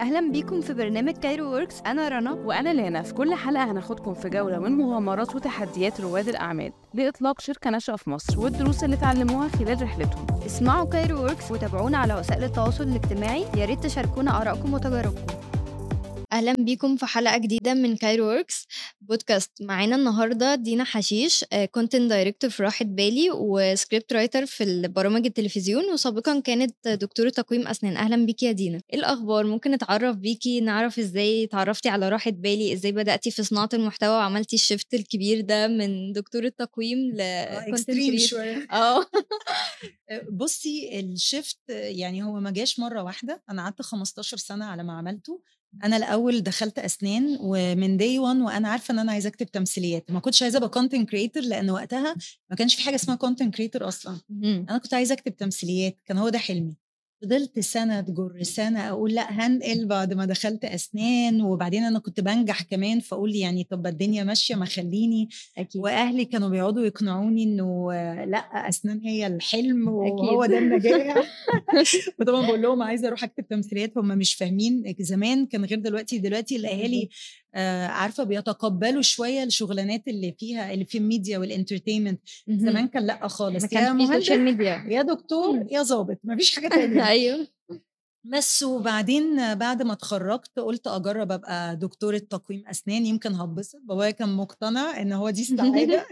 أهلا بيكم في برنامج Cairo Works أنا رنا. وأنا لانا في كل حلقة هناخدكم في جولة من مغامرات وتحديات رواد الأعمال لإطلاق شركة ناشئة في مصر والدروس اللي اتعلموها خلال رحلتهم. اسمعوا Cairo Works وتابعونا على وسائل التواصل الاجتماعي. يا ريت تشاركونا آرائكم وتجاربكم. أهلا بيكم في حلقة جديدة من Cairo Works podcast. معانا النهارده دينا حشيش content director في راحة بالي و script writer في برامج التلفزيون وسابقا كانت دكتورة تقويم أسنان. أهلا بيكي يا دينا. إيه الأخبار؟ ممكن نتعرف بيكي؟ نعرف إزاي تعرفتي على راحة بالي؟ إزاي بدأتي في صناعة المحتوى وعملتي ال shift الكبير ده من دكتورة تقويم ل extreme شوية. آه. بصي ال shift يعني هو ما جاش مرة واحدة. أنا قعدت 15 سنة على ما عملته. أنا الأول دخلت أسنان ومن day 1 وأنا عارفة إن أنا عايزة أكتب تمثيليات ما كنتش عايزة أبقى content creator لأن وقتها ما كانش في حاجة اسمها content creator أصلا. أنا كنت عايزة أكتب تمثيليات كان هو ده حلمي. فضلت سنة تجر سنة أقول لأ هنقل بعد ما دخلت أسنان وبعدين أنا كنت بنجح كمان فأقول يعني طب الدنيا ماشية ما خليني. أكيد. وأهلي كانوا بيقعدوا يقنعوني إنه لأ أسنان هي الحلم وهو أكيد. ده النجاح. وطبعا بقول لهم عايزة أروح أكتب تمثيليات هم مش فاهمين. زمان كان غير دلوقتي دلوقتي الأهالي آه عارفة بيتقبلوا شوية الشغلانات اللي فيها اللي في الميديا وال entertainment. زمان كان لأ خالص ما يا مهندس social media. يا دكتور يا ظابط مفيش حاجة تانية. أيوه. بس وبعدين بعد ما اتخرجت قلت أجرب أبقى دكتوره تقويم أسنان يمكن هتبسط. بابايا كان مقتنع إن هو دي السعادة.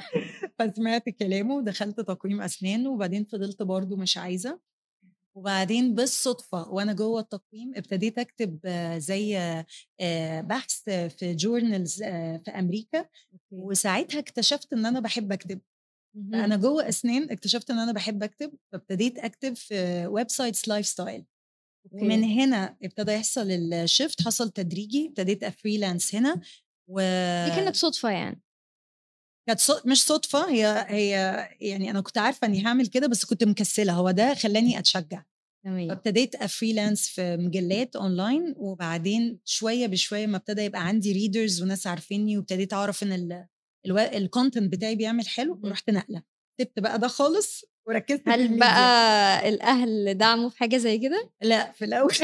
فسمعت كلامه ودخلت تقويم أسنان وبعدين فضلت برضو مش عايزة. وبعدين بالصدفة وأنا جوه التقويم ابتديت أكتب آه، زي آه، بحث في journals في أمريكا وساعتها اكتشفت إن أنا بحب أكتب. أنا جوه أسنان اكتشفت إن أنا بحب أكتب فابتديت أكتب في websites lifestyle ومن هنا ابتدى يحصل ال shift حصل تدريجي ابتديت freelance هنا و دي كانت صدفة يعني. كانت مش صدفة هي هي يعني أنا كنت عارفة إني هعمل كده بس كنت مكسلة. هو ده خلاني أتشجع. تمام. فابتديت ا freelance في مجلات اونلاين وبعدين شوية بشوية ما ابتدى يبقى عندي readers وناس عارفيني وابتديت أعرف إن ال ال content بتاعي بيعمل حلو. ورحت نقلة. سبت بقى ده خالص وركزت هل. بقى الأهل دعموا في حاجة زي كده؟ لا في الأول.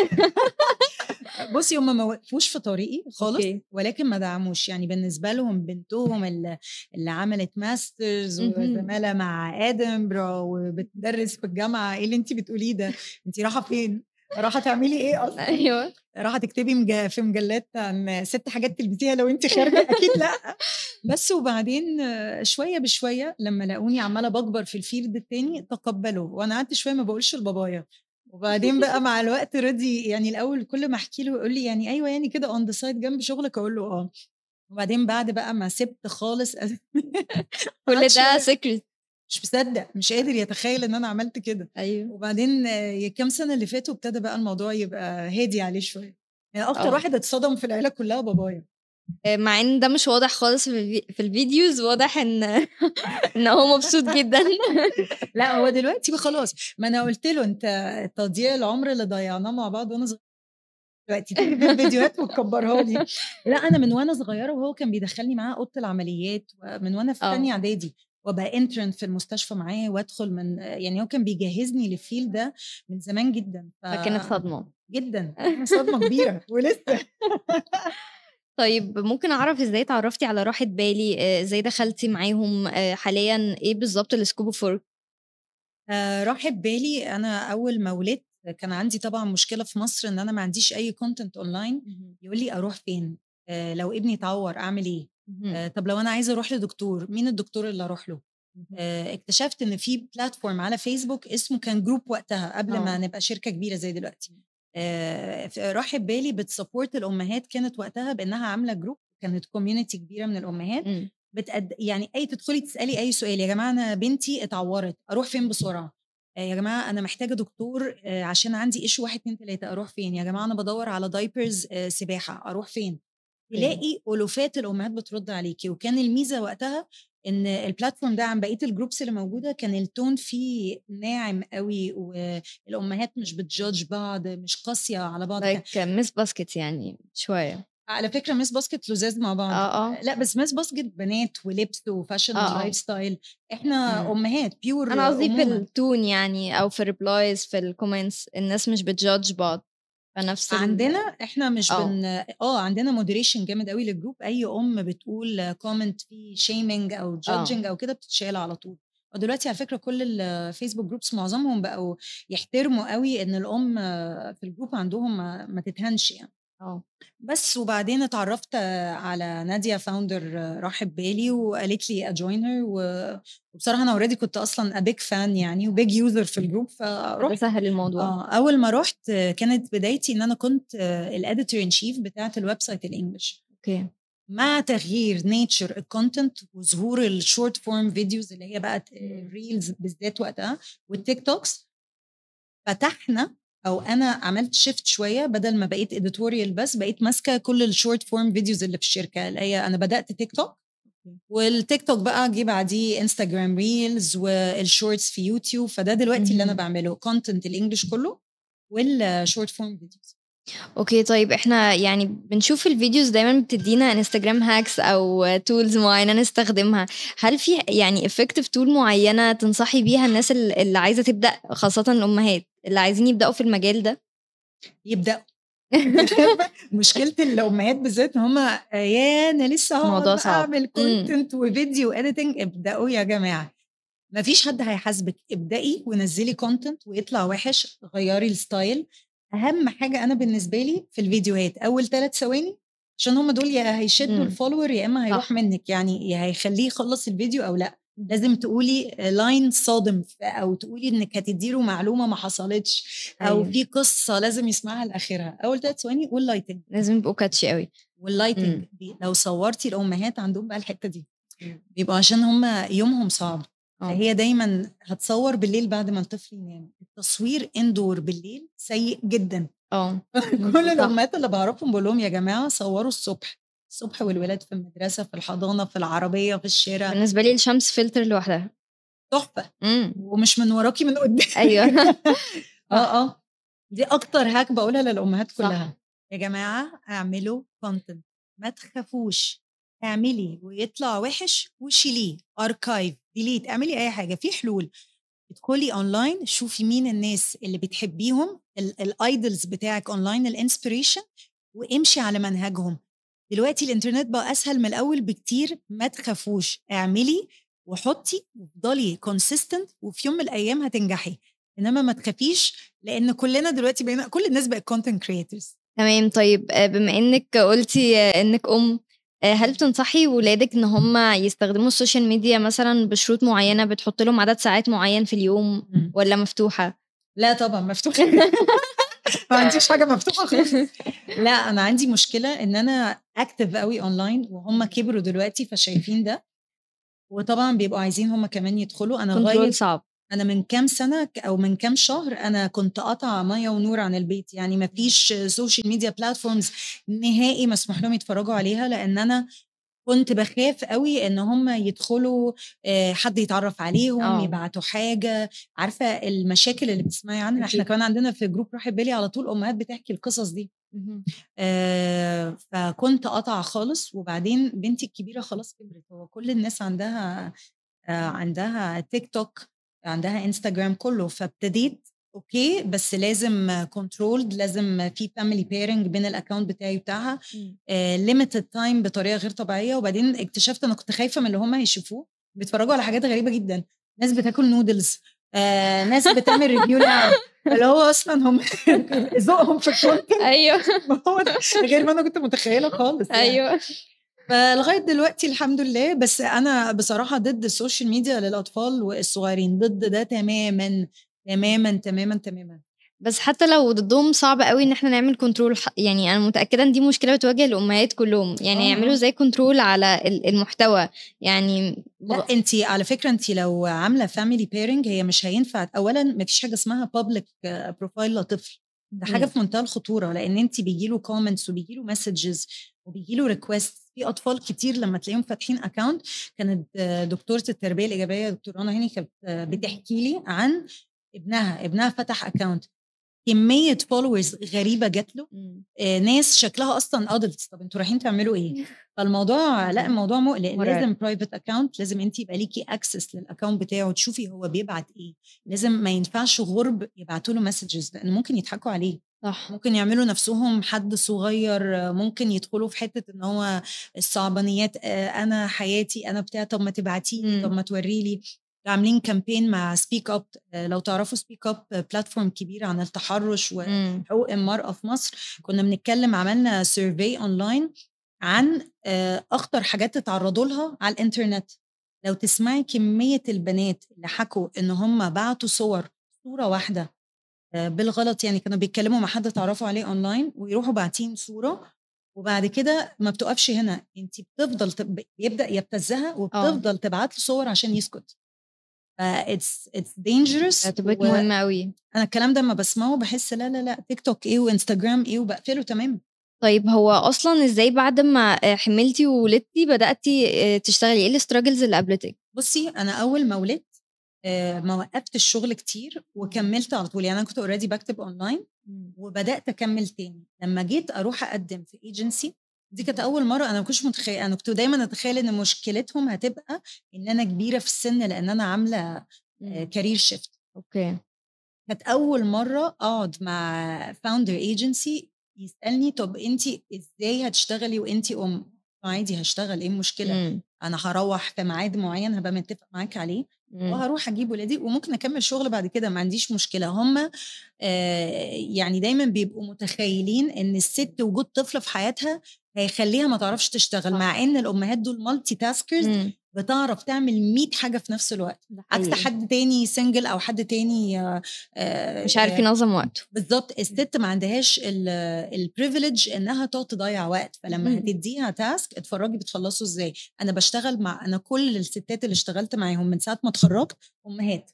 بصي هم ما وقفوش في طريقي خالص okay. ولكن ما دعموش. يعني بالنسبة لهم بنتهم اللي, اللي عملت masters. وزمالة مع ادنبرا وبتدرس في الجامعة إيه اللي انت بتقوليه ده؟ انت رايحة فين؟ رايحة تعملي إيه أصلا؟ أيوه. رايحة تكتبي مج... في مجلات عن ست حاجات تلبسيها لو انت خارجة؟ أكيد لأ. بس وبعدين شوية بشوية لما لقوني عمالة بكبر في ال field التاني تقبلوا وأنا قعدت شوية ما بقولش لبابايا. وبعدين بقى مع الوقت رضي يعني الأول كل ما أحكي له يقول لي يعني أيوه يعني كده on the side جنب شغلك أقول له آه. وبعدين بعد بقى ما سبت خالص كل ده شوية secret مش مصدق مش قادر يتخيل إن أنا عملت كده. أيوه. وبعدين كام سنة اللي فاتوا ابتدى بقى الموضوع يبقى هادي عليه شوية. يعني أكتر آه. واحد اتصدم في العيلة كلها بابايا. مع إن ده مش واضح خالص في, الفي... في ال videos واضح إن إن هو مبسوط جدا. لا هو دلوقتي خلاص. ما أنا قلت له أنت تضييع العمر اللي ضيعناه مع بعض وأنا صغيرة. دلوقتي تيجي في الفيديوهات وتكبرها لي. لا أنا من وأنا صغيرة وهو كان بيدخلني معاه أوضة العمليات من وأنا في آه. ثانية إعدادي وأبقى intern في المستشفى معاه وأدخل من يعني هو كان بيجهزني لل field ده من زمان جدا. ف... فكانت صدمة. جدا. صدمة كبيرة ولسه. طيب ممكن أعرف إزاي اتعرفتي على راحة بالي؟ آه، إزاي دخلتي معاهم؟ آه، حاليا إيه بالظبط ال scope of work آه، راحة بالي أنا أول ما ولدت كان عندي طبعا مشكلة في مصر إن أنا ما عنديش أي content online يقول لي أروح فين؟ آه، لو ابني اتعور أعمل إيه؟ آه، طب لو أنا عايزة أروح لدكتور مين الدكتور اللي أروح له؟ آه، اكتشفت إن في platform على فيسبوك اسمه كان group وقتها قبل ما آه. نبقى شركة كبيرة زي دلوقتي. راحة بالي بت support الأمهات كانت وقتها بأنها عاملة group كانت community كبيرة من الأمهات مم. بتقد... يعني أي تدخلي تسألي أي سؤال يا جماعة أنا بنتي اتعورت أروح فين بسرعة؟ يا جماعة أنا محتاجة دكتور عشان عندي issue واحد اتنين تلاتة أروح فين؟ يا جماعة أنا بدور على diapers سباحة أروح فين؟ تلاقي ألوفات الأمهات بترد عليكي وكان الميزة وقتها إن ال platform ده عن بقية ال groups اللي موجودة كان ال tone فيه ناعم قوي والأمهات مش بت judge بعض مش قاسية على بعض كان- like مس باسكت يعني شوية. على فكرة مس باسكت لزاز مع بعض. آه آه. لا بس مس باسكت بنات ولبس و fashion آه، آه. و lifestyle إحنا مم. أمهات pure أنا قصدي في ال tone يعني أو في ال replies في ال comments الناس مش بت judge بعض. فنفس عندنا إحنا مش آه. بن آه، عندنا moderation جامد أوي للجروب، أي أم بتقول comment فيه shaming أو آه. judging أو كده بتتشال على طول. ودلوقتي على فكرة كل ال Facebook groups معظمهم بقوا يحترموا أوي إن الأم في ال group عندهم ما تتهانش يعني. آه. بس وبعدين اتعرّفت على نادية founder راحة بالي وقالت لي أ join her و وبصراحة أنا already كنت a big fan يعني وbig user في الجروب فرُحت سهّل الموضوع. آه، أول ما رُحت كانت بدايتي إن أنا كنت الeditor in chief بتاعة الwebsite الEnglish. أوكي. مع تغيير nature الcontent وظهور الshort form videos اللي هي بقت. الreels بالذات وقتها والتيك توكس فتحنا أو أنا عملت shift شوية بدل ما بقيت editorial بس بقيت ماسكة كل الshort form videos اللي في الشركة، اللي هي أنا بدأت تيك توك. والتيك توك بقى جه بعديه Instagram reels والshorts في يوتيوب، فده دلوقتي اللي أنا اهم. باعمله content الEnglish كله والshort form videos. أوكي، طيب إحنا يعني بنشوف ال videos دايمًا بتدّينا Instagram hacks أو tools معيّنة نستخدمها، هل في يعني effective tool معيّنة تنصحي بيها الناس ال اللي عايزة تبدأ خاصةً الأمهات اللي عايزين يبدأوا في المجال ده؟ يبدأوا. مشكلة الأمهات بالذات إن هُم ياه أنا لسه بقى صعب. أعمل إمم. وفيديو editing ابدأوا يا جماعة. ما فيش حد هيحاسبِك، ابدئي ونزّلي content ويطلع وِحِش غيّري الstyle. أهم حاجة أنا بالنسبة لي في الفيديوهات أول 3 ثواني عشان هُم دول يا هيشدوا إمم. الfollower يا إما هيروح. منِّك، يعني يا هيخلّيه يخلّص الفيديو أو لأ. لازم تقولي line صادم أو تقولي إنِّك هتدّي له معلومة ما حصلتش أو أيوه. في قصة لازم يسمعها لآخرها. أول 3 ثواني والlighting. لازم يبقوا. والlighting إمم. ب لو صوّرتِ الأمهات عندهم بقى الحتّة دي. بيبقوا عشان هُم يومهم صعب، آه. فهي دايمًا هتصوّر بالليل بعد ما الطفل ينام. التصوير indoor بالليل سيء جدًا. آه. كل صح. الأمهات اللي باعرفهم باقول لهم: "يا جماعة صوّروا الصبح، الصبح والولاد في المدرسة، في الحضانة، في العربية، في الشارع." بالنسبة لي الشمس filter لوحدها. تحفة. إمم. ومش من وراكِ من قدّام. صح. آه، آه. دي أكتر hack باقولها للأمهات صح. كلّها. يا جماعة اعملوا content ما تخافوش، اعملي ويطلع وِحِش وشيليه archive delete اعملي أي حاجة، في حلول. ادخلي online شوفي مين الناس اللي بتحبيهم ال الidols بتاعِك online الinspiration وامشي على منهجهم. دلوقتي الإنترنت بقى أسهل من الأول بكتير، ما تخافوش، اعملي وحطّي وافضلي consistent وفي يوم من الأيام هتنجحي. إنما ما تخافيش لإن كلّنا دلوقتي بقينا كل الناس بقت content creators. تمام، طيب آآ بما إنِّك قُلتِ إنِّك أم، آآ هل بتنصحي ولادِك إن هُم يستخدموا السوشيال ميديا مثلًا بشروط معيّنة، بتحُط لهم عدد ساعات معيّن في اليوم إمم. والّا مفتوحة؟ لا طبعًا مفتوحة. ما عنديش حاجة مفتوحة خالص. لأ، أنا عندي مشكلة إن أنا active أوي online وهُم كبروا دلوقتي فشايفين ده. وطبعًا بيبقوا عايزين هُم كمان يدخلوا. control لغاية صعب. أنا من كام سنة ك أو من كام شهر أنا كنت قاطعة مَيّة ونور عن البيت، يعني ما فيش social media platforms نهائي مسموح لهم يتفرّجوا عليها، لإن أنا كنت باخاف أوي إن هُم يدخلوا آآ حد يتعرّف عليهم، آه. يبعتوا حاجة، عارفة المشاكل اللي بتسمعي عنها، أكيد. كمان عندنا في جروب راحة بالي على طول أمهات بتحكي القصص دي. آآ فكنت قاطعة خالص وبعدين بنتي الكبيرة خلاص كبرت، هو كل الناس عندها آآ عندها تيك توك، عندها Instagram كُلّه، فابتديت أوكي، بس لازم controlled لازم في family pairing بين الaccount بتاعي وبتاعها،. آآ limited time بطريقة غير طبيعية، وبعدين اكتشفت أنا كنت خايفة من اللي هُم هيشوفوه، بيتفرّجوا على حاجات غريبة جدًا، ناس بتاكل noodles. آآ ناس بتعمل review لعب، اللي هو أصلًا هُم ذوقهم في أيوه. ما هو غير ما أنا كنت متخيلة خالص يعني. أيوه. فلغاية دلوقتي الحمد لله، بس أنا بصراحة ضد السوشيال ميديا للأطفال والصغيرين، ضد ده تمامًا، تمامًا، تمامًا، تمامًا. بس حتى لو ضدهم صعب أوي إن إحنا نعمل ح يعني أنا متأكدة إن دي مشكلة بتواجه الأمهات كلّهم، يعني آه، يعملوا. إزاي control على ال المحتوى، يعني لأ، أنتِ على فكرة أنتِ لو عاملة family pairing هي مش هينفع. أولًا ما فيش حاجة اسمها public profile لطفل، ده إمم. في منتهى الخطورة، لإن أنتِ بييجي له comments وبييجي له messages وبييجي له requests، في أطفال كتير لمّا تلاقيهم فاتحين account كانت دكتورة التربية الإيجابية دكتورة رنا هاني كانت بتحكي لي عن ابنها، ابنها فتح account. كمية followers غريبة جات له،. آآ ناس شكلها أصلًا adults طَب أنتم رايحين تعملوا إيه؟ فالموضوع لأ، الموضوع مُقلق،. لازم private account لازم أنتِ يبقى ليكِ access للaccount بتاعه، تشوفي هو بيبعت إيه، لازم ما ينفعش غُرب يبعتوا له messages لإن ممكن يضحكوا عليه. صح ممكن يعملوا نفسهم حد صغير ممكن يدخلوا في حتة إن هو الصعبانيات آه، أنا حياتي أنا بتاع طب ما تبعتي لي مم. طب ما توري لي عاملين campaign مع سبيك اب لو تعرفوا سبيك اب platform كبيره عن التحرش و مم. حقوق المرأة في مصر. كنا بنتكلم عملنا survey online عن آه، أخطر حاجات اتعرضوا لها على الإنترنت. لو تسمعي كمية البنات اللي حكوا إن هم بعتوا صور صورة واحدة آه، بالغلط يعني كانوا بيتكلموا مع حد تعرفوا عليه اونلاين ويروحوا باعتين صورة وبعد كده ما بتقفش هنا. انت بتفضل تب... بيبدأ يبتزها وبتفضل تبعت له صور عشان يسكت. ف it's it's dangerous اعتبرت و- مهمة قوي أنا الكلام ده لما بسمعه بحس لا لا لا تيك توك إيه وانستجرام إيه وبقفله تماما طيب هو أصلا إزاي بعد ما آه، حملتي وولدتي بدأتي آه، تشتغلي؟ إيه ال struggles اللي قابلتك؟ بصي أنا أول ما ولدت آه، ما وقفت الشغل كتير وكملت على طول. يعني أنا كنت already بكتب اونلاين وبدأت أكمل تاني. لما جيت أروح أقدم في ايجنسي دي كانت أول مرة. أنا ما كنتش متخيله أنا كنت دايما أتخيل إن مشكلتهم هتبقى إن أنا كبيرة في السن لأن أنا عاملة career shift أوكي. كانت أول مرة أقعد مع founder agency يسألني طب انت إزاي هتشتغلي وانت أم؟ عادي هشتغل إيه المشكلة؟ مم. أنا هروح في ميعاد معين هبقى متفق معاك عليه. وهروح أجيب ولادي وممكن أكمل شغل بعد كده ما عنديش مشكلة هم آه يعني دايما بيبقوا متخيلين إن الست وجود طفل في حياتها هيخليها ما تعرفش تشتغل. مع إن الأمهات دول multitaskers مم. بتعرف تعمل 100 حاجة في نفس الوقت. عكس. حد تاني single أو حد تاني آه، آه، مش عارف ينظم وقته. بالظبط. الست ما عندهاش ال privilege إنها تقعد تضيع وقت. فلما. هتديها task اتفرجي بتخلصوا إزاي. أنا بشتغل مع أنا كل الستات اللي اشتغلت معاهم من ساعة ما اتخرجت امهات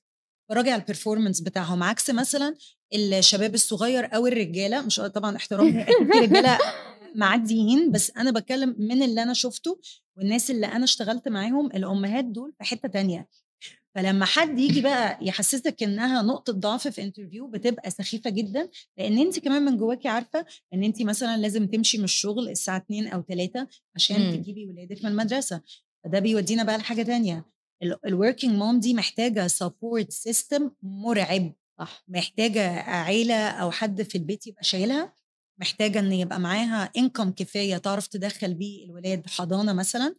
براجع على ال performance بتاعهم. عكس مثلا الشباب الصغير أو الرجالة مش طبعا احترامي أكيد في رجاله معديين بس أنا بتكلم من اللي أنا شفته والناس اللي أنا اشتغلت معاهم الأمهات دول في حتة تانية. فلما حد يجي بقى يحسسك إنها نقطة ضعف في interview بتبقى سخيفة جدا لأن انت كمان من جواكي عارفة إن انت مثلا لازم تمشي من الشغل الساعة 2 أو 3 عشان مم. تجيبي ولادك من المدرسة. فده بيودينا بقى لحاجة تانية. ال working mom دي محتاجة support system مرعب صح؟ محتاجة عيلة أو حد في البيت يبقى شايلها. محتاجة إن يبقى معاها income كفاية تعرف تدخل بيه الولاد حضانة مثلا.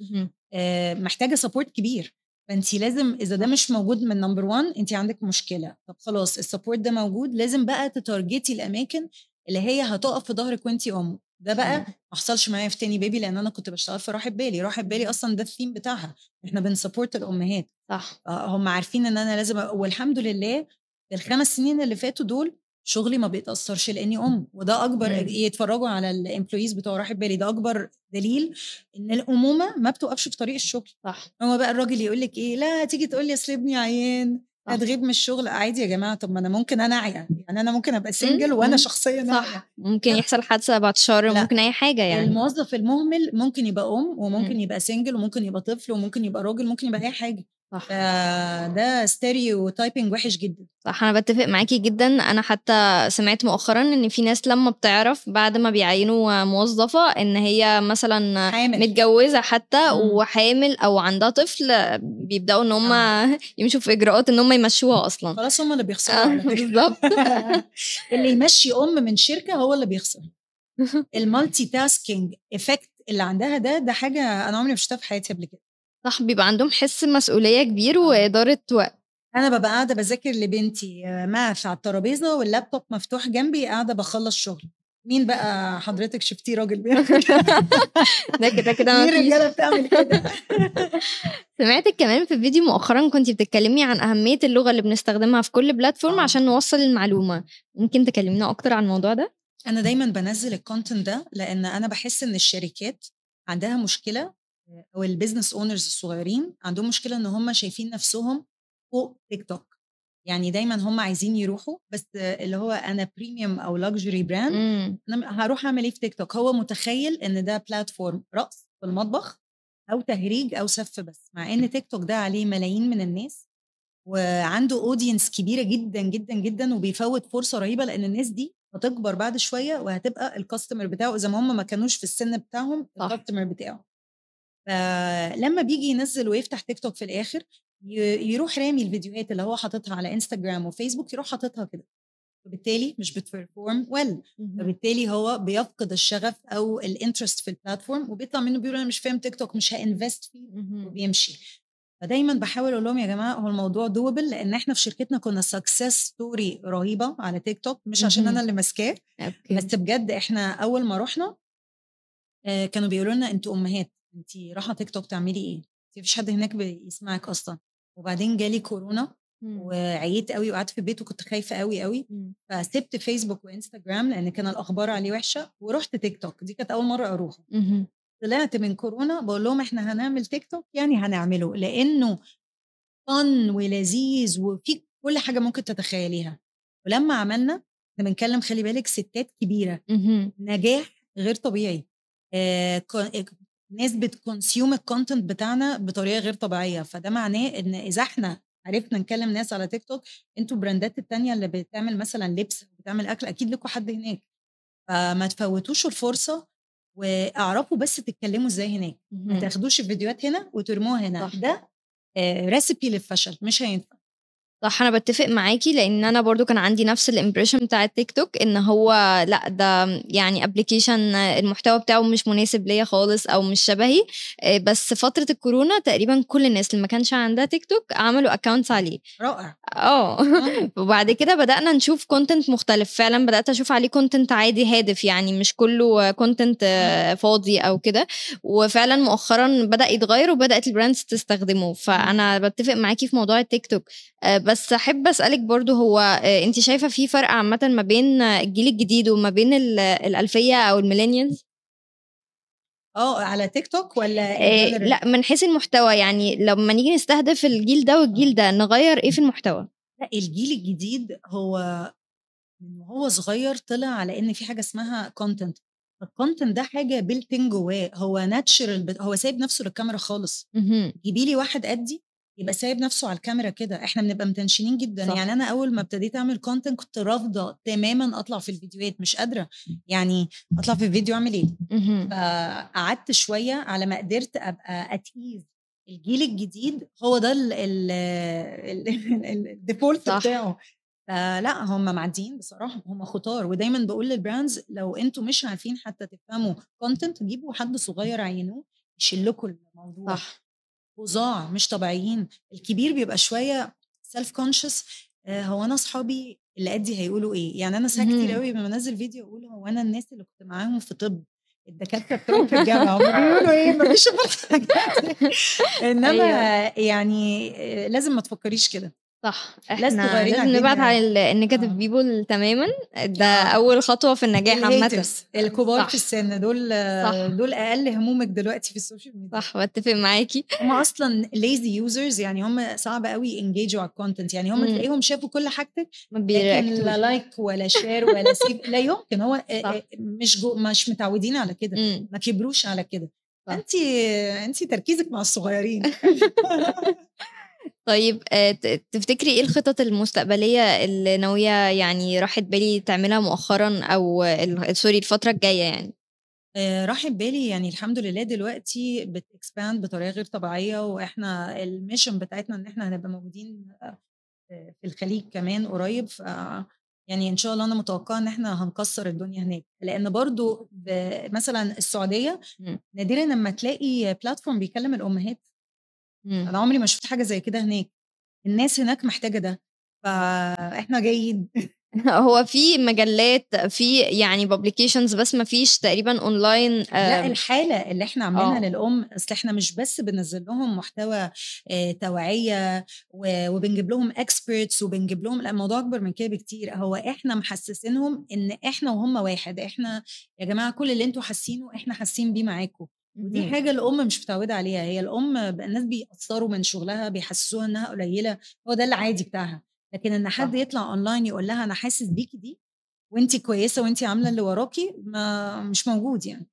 آه، محتاجة support كبير. فانت لازم إذا ده مش موجود من number 1 انت عندك مشكلة. طب خلاص ال support ده موجود لازم بقى ت target ي الأماكن اللي هي هتقف في ظهرك وانت أم. ده بقى ما حصلش معايا في تاني بيبي لأن أنا كنت بشتغل في راحة بالي. راحة بالي أصلا ده الثيم بتاعها. إحنا بن support الأمهات. صح. آه، هم عارفين إن أنا لازم والحمد لله الخمس سنين اللي فاتوا دول شغلي ما بيتأثرش لأني أم وده أكبر مم. يتفرجوا على ال employees بتوع راحة بالي ده أكبر دليل إن الأمومة ما بتوقفش في طريق الشغل صح هو بقى الراجل يقول لك إيه لا هتيجي تقول لي اصل ابني عيان. هتغيب من الشغل عادي يا جماعة طب ما أنا ممكن أنا اعيا يعني أنا ممكن أبقى single وأنا. شخصيا أعيا. صح ممكن يحصل حادثة بعد شهر. ممكن أي حاجة يعني الموظف المهمل ممكن يبقى أم وممكن مم. يبقى single وممكن يبقى طفل وممكن يبقى راجل ممكن يبقى أي حاجة صح. فده stereotyping وحش جدا. صح أنا بتفق معاكي جدا. أنا حتى سمعت مؤخرا إن في ناس لما بتعرف بعد ما بيعينوا موظفة إن هي مثلا حامل. متجوزة حتى مم. وحامل أو عندها طفل بيبدأوا إن هم يمشوا في إجراءات إن هم يمشوها أصلا. خلاص هم اللي بيخسروا آه،. بالظبط اللي يمشي أم من شركة هو اللي بيخسر. ال multitasking effect اللي عندها ده ده حاجة أنا عمري ما شفتها في حياتي قبل كده. صح بيبقى عندهم حس مسؤولية كبير وإدارة وقت أنا ببقى قاعدة بذاكر لبنتي math على الترابيزة واللابتوب مفتوح جنبي قاعدة بخلص شغل مين بقى حضرتك شفتيه راجل بيعمل كده؟ ده كده كده مين ما فيش رجاله بتعمل كده سمعتك كمان في فيديو مؤخرا كنت بتتكلمي عن أهمية اللغة اللي بنستخدمها في كل platform آه. عشان نوصل المعلومة ممكن تكلمينا أكتر عن الموضوع ده؟ أنا دايما بنزل ال content ده لأن أنا بحس إن الشركات عندها مشكلة أو ال business owners الصغيرين عندهم مشكلة إن هم شايفين نفسهم فوق تيك توك يعني دايما هم عايزين يروحوا بس اللي هو أنا premium أو luxury brand مم. أنا هروح أعمل إيه في تيك توك هو متخيل إن ده platform رقص في المطبخ أو تهريج أو سف مع إن تيك توك ده عليه ملايين من الناس وعنده audience كبيرة جدا جدا جدا وبيفوت فرصة رهيبة لأن الناس دي هتكبر بعد شوية وهتبقى ال customer بتاعه إذا ما هم ما كانوش في السن بتاعهم. ال customer بتاعه فلما بيجي ينزل ويفتح تيك توك في الآخر يروح رامي الفيديوهات اللي هو حاططها على انستجرام وفيسبوك يروح حاططها كده. فبالتالي مش بت perform well فبالتالي هو بيفقد الشغف أو ال interest في ال platform وبيطلع منه بيقول أنا مش فاهم تيك توك مش ه invest فيه وبيمشي. فدايما بحاول أقول لهم يا جماعة هو الموضوع doable لأن إحنا في شركتنا كنا success story رهيبة على تيك توك مش عشان. أنا اللي ماسكاه بس بجد إحنا أول ما رحنا آه، كانوا بيقولوا لنا أنتوا أمهات. انت رايحة تيك توك تعملي إيه؟ انت مفيش حد هناك بيسمعك أصلا وبعدين جالي كورونا مم. وعييت قوي وقعدت في البيت وكنت خايفة قوي قوي مم. فسبت فيسبوك وانستجرام لأن كان الأخبار عليه وحشة ورحت تيك توك دي كانت أول مرة أروح. طلعت من كورونا بقول لهم إحنا هنعمل تيك توك يعني هنعمله لأنه فن ولذيذ وفي كل حاجة ممكن تتخيليها ولما عملنا إحنا بنتكلم خلي بالك ستات كبيرة. نجاح غير طبيعي آه ناس بت consume ال content بتاعنا بطريقة غير طبيعية. فده معناه إن إذا إحنا عرفنا نكلم ناس على تيك توك أنتوا ال brandات التانية اللي بتعمل مثلا لبس بتعمل أكل أكيد لكم حد هناك. فما تفوتوش الفرصة واعرفوا بس تتكلموا إزاي هناك. ما. تاخدوش الفيديوهات هنا وترموها هنا. صح. ده recipe للفشل مش هينفع. صح أنا بتفق معاكي لأن أنا برضو كان عندي نفس ال impression بتاع التيك توك إن هو لأ ده يعني application المحتوى بتاعه مش مناسب ليا خالص أو مش شبهي. آه، بس فترة الكورونا تقريبا كل الناس اللي ما كانش عندها تيك توك عملوا accounts عليه. رائع. آه. آه. وبعد كده بدأنا نشوف content مختلف فعلا بدأت أشوف عليه content عادي هادف يعني مش كله content فاضي أو كده. وفعلا مؤخرا بدأ يتغير وبدأت ال brands تستخدمه. فأنا بتفق معاكي في موضوع التيك توك. آه، بس أحب أسألك برضو هو أنت شايفة في فرق عامة ما بين الجيل الجديد وما بين ال- الألفية أو ال millennials؟ آه على تيك توك ولا آه، general؟ لأ من حيث المحتوى يعني لما نيجي نستهدف الجيل ده والجيل ده نغير إيه في المحتوى؟ لأ الجيل الجديد هو من وهو صغير طلع على إن في حاجة اسمها content ال content ده حاجة built-in جواه هو natural هو سايب نفسه للكاميرا خالص. جيبي لي واحد قدي يبقى سايب نفسه على الكاميرا كده. إحنا بنبقى متنشنين جدا. صح. يعني أنا أول ما ابتديت أعمل content كنت رافضة تماما أطلع في الفيديوهات مش قادرة. يعني أطلع في الفيديو أعمل إيه. فقعدت شوية على ما قدرت أبقى at ease الجيل الجديد هو ده ال default. بتاعه. فلا هم معديين بصراحة. هم خطار. ودايما بقول لل brands لو أنتوا مش عارفين حتى تفهموا content جيبوا حد صغير عينوه يشيل لكم الموضوع. صح. فظاع مش طبيعيين الكبير بيبقى شوية self-conscious هو أنا أصحابي اللي قدي هيقولوا إيه يعني أنا ساعات كتير. قوي لما أنزل فيديو أقول هو أنا الناس اللي كنت معاهم في طب الدكاترة بتوعي في الجامعة هم بيقولوا إيه مفيش الحاجات دي. إنما أيوة. يعني آه، لازم ما تفكريش كده صح إحنا لازم نبعد الدنيا. على ال negative آه. people تماما ده آه. أول خطوة في النجاح عامة الكبار صح. في السن دول آه، صح. دول أقل همومك دلوقتي في ال social media صح بتفق معاكي هم أصلا lazy users يعني هم صعب قوي انجيجوا على ال content يعني هم. تلاقيهم شافوا كل حاجتك ما لكن لا like ولا share ولا save لا يمكن هو آه، صح. آه، مش جو مش متعودين على كده. ما كبروش على كده. انت انت تركيزك مع الصغيرين طيب آه، تفتكري إيه الخطط المستقبلية اللي ناوية يعني راحت بالي تعملها مؤخرا أو sorry الفترة الجاية يعني آه، راحت بالي يعني الحمد لله دلوقتي بت expand بطريقة غير طبيعية وإحنا ال mission بتاعتنا إن إحنا هنبقى موجودين آه، في الخليج كمان قريب ف يعني إن شاء الله أنا متوقعة إن إحنا هنكسر الدنيا هناك لأن برضو مثلا السعودية. نادرا لما تلاقي platform بيكلم الأمهات مم. أنا عمري ما شفت حاجة زي كده هناك. الناس هناك محتاجة ده. فاحنا جايين. هو في مجلات في يعني publications بس ما فيش تقريبا اونلاين لا الحالة اللي إحنا عاملينها آه. للأم أصل إحنا مش بس بننزل لهم محتوى آه، توعية وبنجيب لهم experts وبنجيب لهم لا الموضوع أكبر من كده بكتير. هو إحنا محسسينهم إن إحنا وهم واحد إحنا يا جماعة كل اللي أنتوا حاسينه إحنا حاسين بيه معاكم. ودي حاجة الأم مش متعودة عليها هي الأم الناس بيأثروا من شغلها بيحسسوها إنها قليلة هو ده العادي بتاعها. لكن إن حد. يطلع اونلاين يقول لها أنا حاسس بيكي دي وانت كويسة وانت عاملة اللي وراكي ما مش موجود يعني.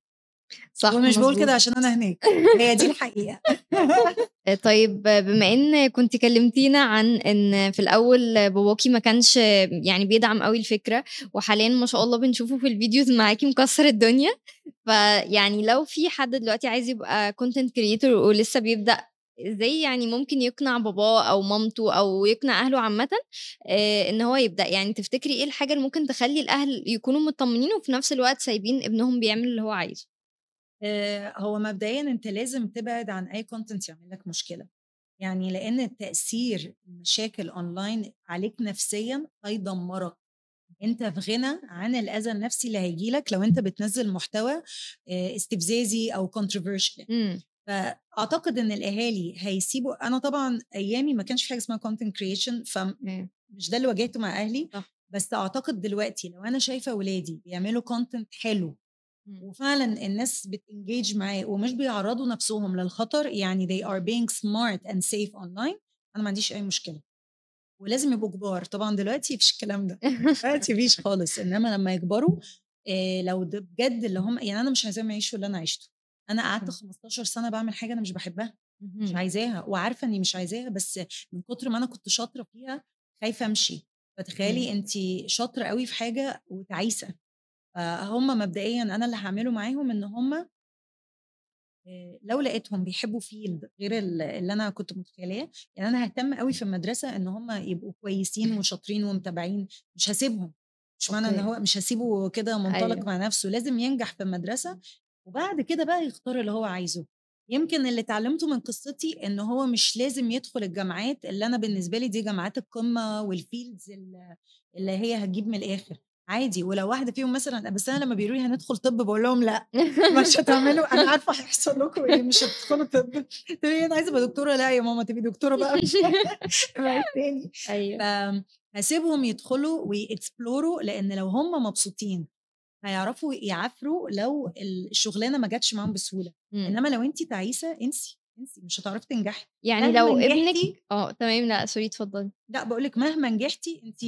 صح ومش بقول. كده عشان أنا هناك هي دي الحقيقة آه، طيب بما إن كنت كلمتينا عن إن في الأول باباكي ما كانش يعني بيدعم قوي الفكرة وحاليا ما شاء الله بنشوفه في ال videos معاكي مكسر الدنيا فيعني لو في حد دلوقتي عايز يبقى content creator ولسه بيبدأ إزاي يعني ممكن يقنع باباه أو مامته أو يقنع أهله عامةً آآ إن هو يبدأ، يعني تفتكري إيه الحاجة اللي ممكن تخلّي الأهل يكونوا متطمنين وفي نفس الوقت سايبين ابنهم بيعمل اللي هو عايزه؟ آآ هو مبدئيًا أنت لازم تبعد عن أي content يعمل لك مشكلة، يعني لإن تأثير المشاكل online عليك نفسيًا هيدمّرك، أنت في غنى عن الأذى النفسي اللي هييجي لك لو أنت بتنزّل محتوى آآ استفزازي controversial إمم. فأعتقد إن الأهالي هيسيبوا أنا طبعًا أيامي ما كانش في حاجة اسمها content creation فم إمم. مش ده اللي واجهته مع أهلي، صح. بس أعتقد دلوقتي لو أنا شايفة ولادي بيعملوا content حلو. وفعلًا الناس بتengage معاه ومش بيعرّضوا نفسهم للخطر، يعني they are being smart and safe online أنا ما عنديش أي مشكلة. ولازم يبقوا كبار، طبعًا دلوقتي ما فيش الكلام ده، دلوقتي ما فيش خالص، إنما لمّا يكبروا آآ لو ده بجد اللي هم يعني أنا مش عايزاهم يعيشوا اللي أنا عِشته، أنا قعدت إمم. 15 سَنة باعمل حاجة أنا مش باحبها، مش. عايزاها وعارفة إني مش عايزاها، بس من كتر ما أنا كنت شاطرة فيها خايفة أمشي، فتخيلي إمم. أنتِ شاطرة أوي في حاجة وتعيسة، فهُم مبدئيًا أنا اللي هاعمله معاهم إن هم آآ لو لقيتهم بيحبوا field غير ال اللي أنا كنت متخيلاه، يعني أنا هاهتم أوي في المدرسة إن هم يبقوا كويسين وشاطرين ومتابعين، مش هاسيبهم، مش معنى أوكي. هو مش هاسيبه كده منطلق أيوه. مع نفسه، لازم ينجح في المدرسة، وبعد كده بقى يختار اللي هو عايزه. يمكن اللي اتعلمته من قصتي إن هو مش لازم يدخل الجامعات اللي أنا بالنسبة لي دي جامعات القمة والfields ال اللي هي هتجيب من الآخر، عادي ولو واحدة فيهم مثلًا بس أنا لمّا بيقولوا لي هندخل طِب باقول لهم لأ، مش هتعملوا أنا عارفة هيحصل لكم إيه، مش هتدخلوا طِب، تقولي لي أنا عايزة أبقى دكتورة، لأ يا ماما تبقي دكتورة بقى ابعد تاني. أيوه. فهاسيبهم يدخلوا وي explore وا لإن لو هم مبسوطين هيعرفوا يعافروا لو ال الشغلانة ما جاتش معاهم بسهولة، إمم. إنما لو أنتِ تعيسة انسي، انسي مش هتعرفي تنجحي. يعني لو ابنِك آه تمام، لأ sorry اتفضلي. لأ باقول لِك مهما نجحتِ أنتِ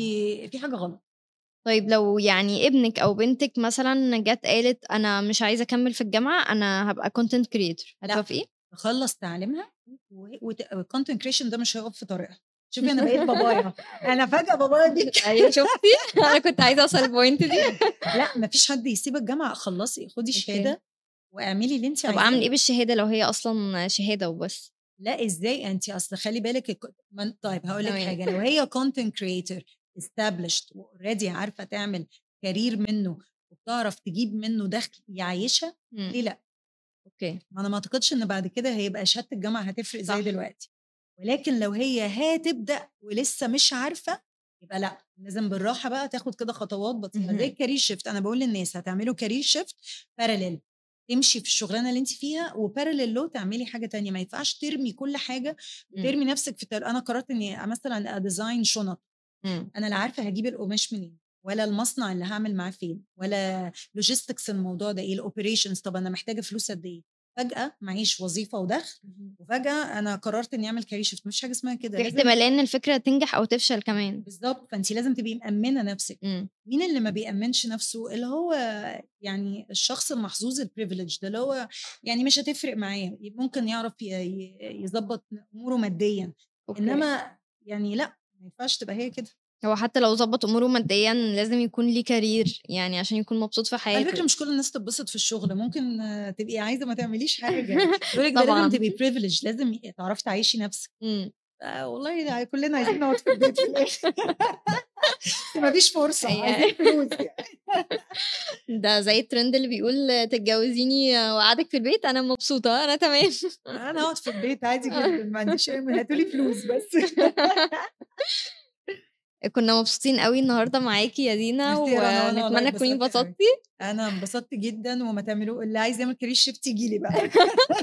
في حاجة غلط. طيب لو يعني ابنِك أو بنتِك مثلًا جات قالت أنا مش عايزة أكمّل في أنا هابقى content creator لأ. هتوافقي؟ تخلّص تعليمها و وت content creation ده مش هيقف في طريقها. شوفي أنا بقيت بابايا، أنا فجأة بابايا بيك أيوه شُفتِ؟ أنا كنت عايزة أوصل الpoint دي. لأ ما فيش حد يسيب الجامعة، خلّصي خدي. الشهادة واعملي اللي أنتِ طب أعمل عايزاه. إيه بالشهادة لو هي أصلًا شهادة وبس؟ لأ إزاي؟ أنتِ أصل خلّي بالِك الك أن طيب هاقول لِك. حاجة، لو هي content creator established وalready عارفة تعمل career منه وبتعرف تجيب منه دخل يعيّشها، ليه إمم. لأ؟ أوكي. ما أنا ما أعتقدش إن بعد كده هيبقى شهادة الجامعة هتفرق زي صح. دلوقتي، ولكن لو هي هتبدأ ولسه مش عارفة، يبقى لأ، لازم بالراحة بقى تاخد كده خطوات بطيئة، زي. الcareer shift أنا باقول للناس هتعملوا career shift parallel تمشي في الشغلانة اللي أنتِ فيها وparallel له تعملي حاجة تانية، ما ينفعش ترمي كل حاجة إمم. وترمي نفسِك في تر أنا قررت إني مثلًا أdesign شُنط، إمم. أنا لا عارفة هاجيب القماش منين، ولا المصنع اللي هاعمل معاه فين، ولا logistics الموضوع ده إيه، الoperations طب أنا محتاجة فلوس قد إيه، فجأة معيش وظيفة ودخل،. وفجأة أنا قررت إني أعمل career shift ما فيش حاجة اسمها كده، في لازم احتمالية إن الفكرة تنجح أو تفشل كمان. بالضبط، فأنتِ لازم تبقي مأمِّنة نفسِك. إمم. مين اللي ما بيأمِّنش نفسه؟ اللي هو يعني الشخص المحظوظ الprivileged اللي هو يعني مش هتفرق معاه، ممكن يعرف ي ي يضبّط أموره ماديًا، أوكي. إنما يعني لأ، ما ينفعش تبقى هي كده. هو حتى لو ضبّط أموره ماديًا لازم يكون ليه career يعني عشان يكون مبسوط في على فكرة حياته. مش كل الناس تتبسط في الشغل، ممكن تبقي عايزة ما تعمليش لِك ده طبعًا. لازم تبقي privileged لازم تعرفي تعيّشي نفسِك. إمم. آآ والله كلنا عايزين نقعد في البيت في الآخر ما فيش عايزين فلوس ده زي الtrend اللي بيقول تتجوزيني وأقعدِك في البيت، أنا مبسوطة، أنا تمام. أنا هاقعد في البيت عادي جدًا، ما عنديش أي م هاتوا لي فلوس بس. كنا مبسوطين أوي النهارده معاكِ يا دينا، ونتمنى تكوني اتبسطت أوي. انبسطتِ. جدًا وما تعملوا اللي عايز يعمل career shift ييجي لي بقى.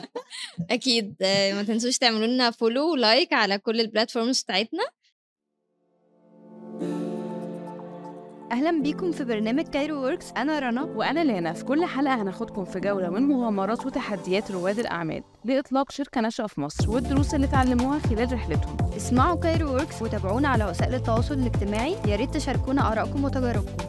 أكيد، ما تنسوش تعملوا لنا follow و like على كل ال platforms بتاعتنا. أهلا بيكم في برنامج كايرو وركس أنا رنا. وأنا لانا في كل حلقة هناخدكم في جولة من مغامرات وتحديات رواد الأعمال لإطلاق شركة ناشئة في مصر والدروس اللي اتعلموها خلال رحلتهم. اسمعوا كايرو وركس وتابعونا على وسائل التواصل الاجتماعي، يا ريت تشاركونا آرائكم وتجاربكم.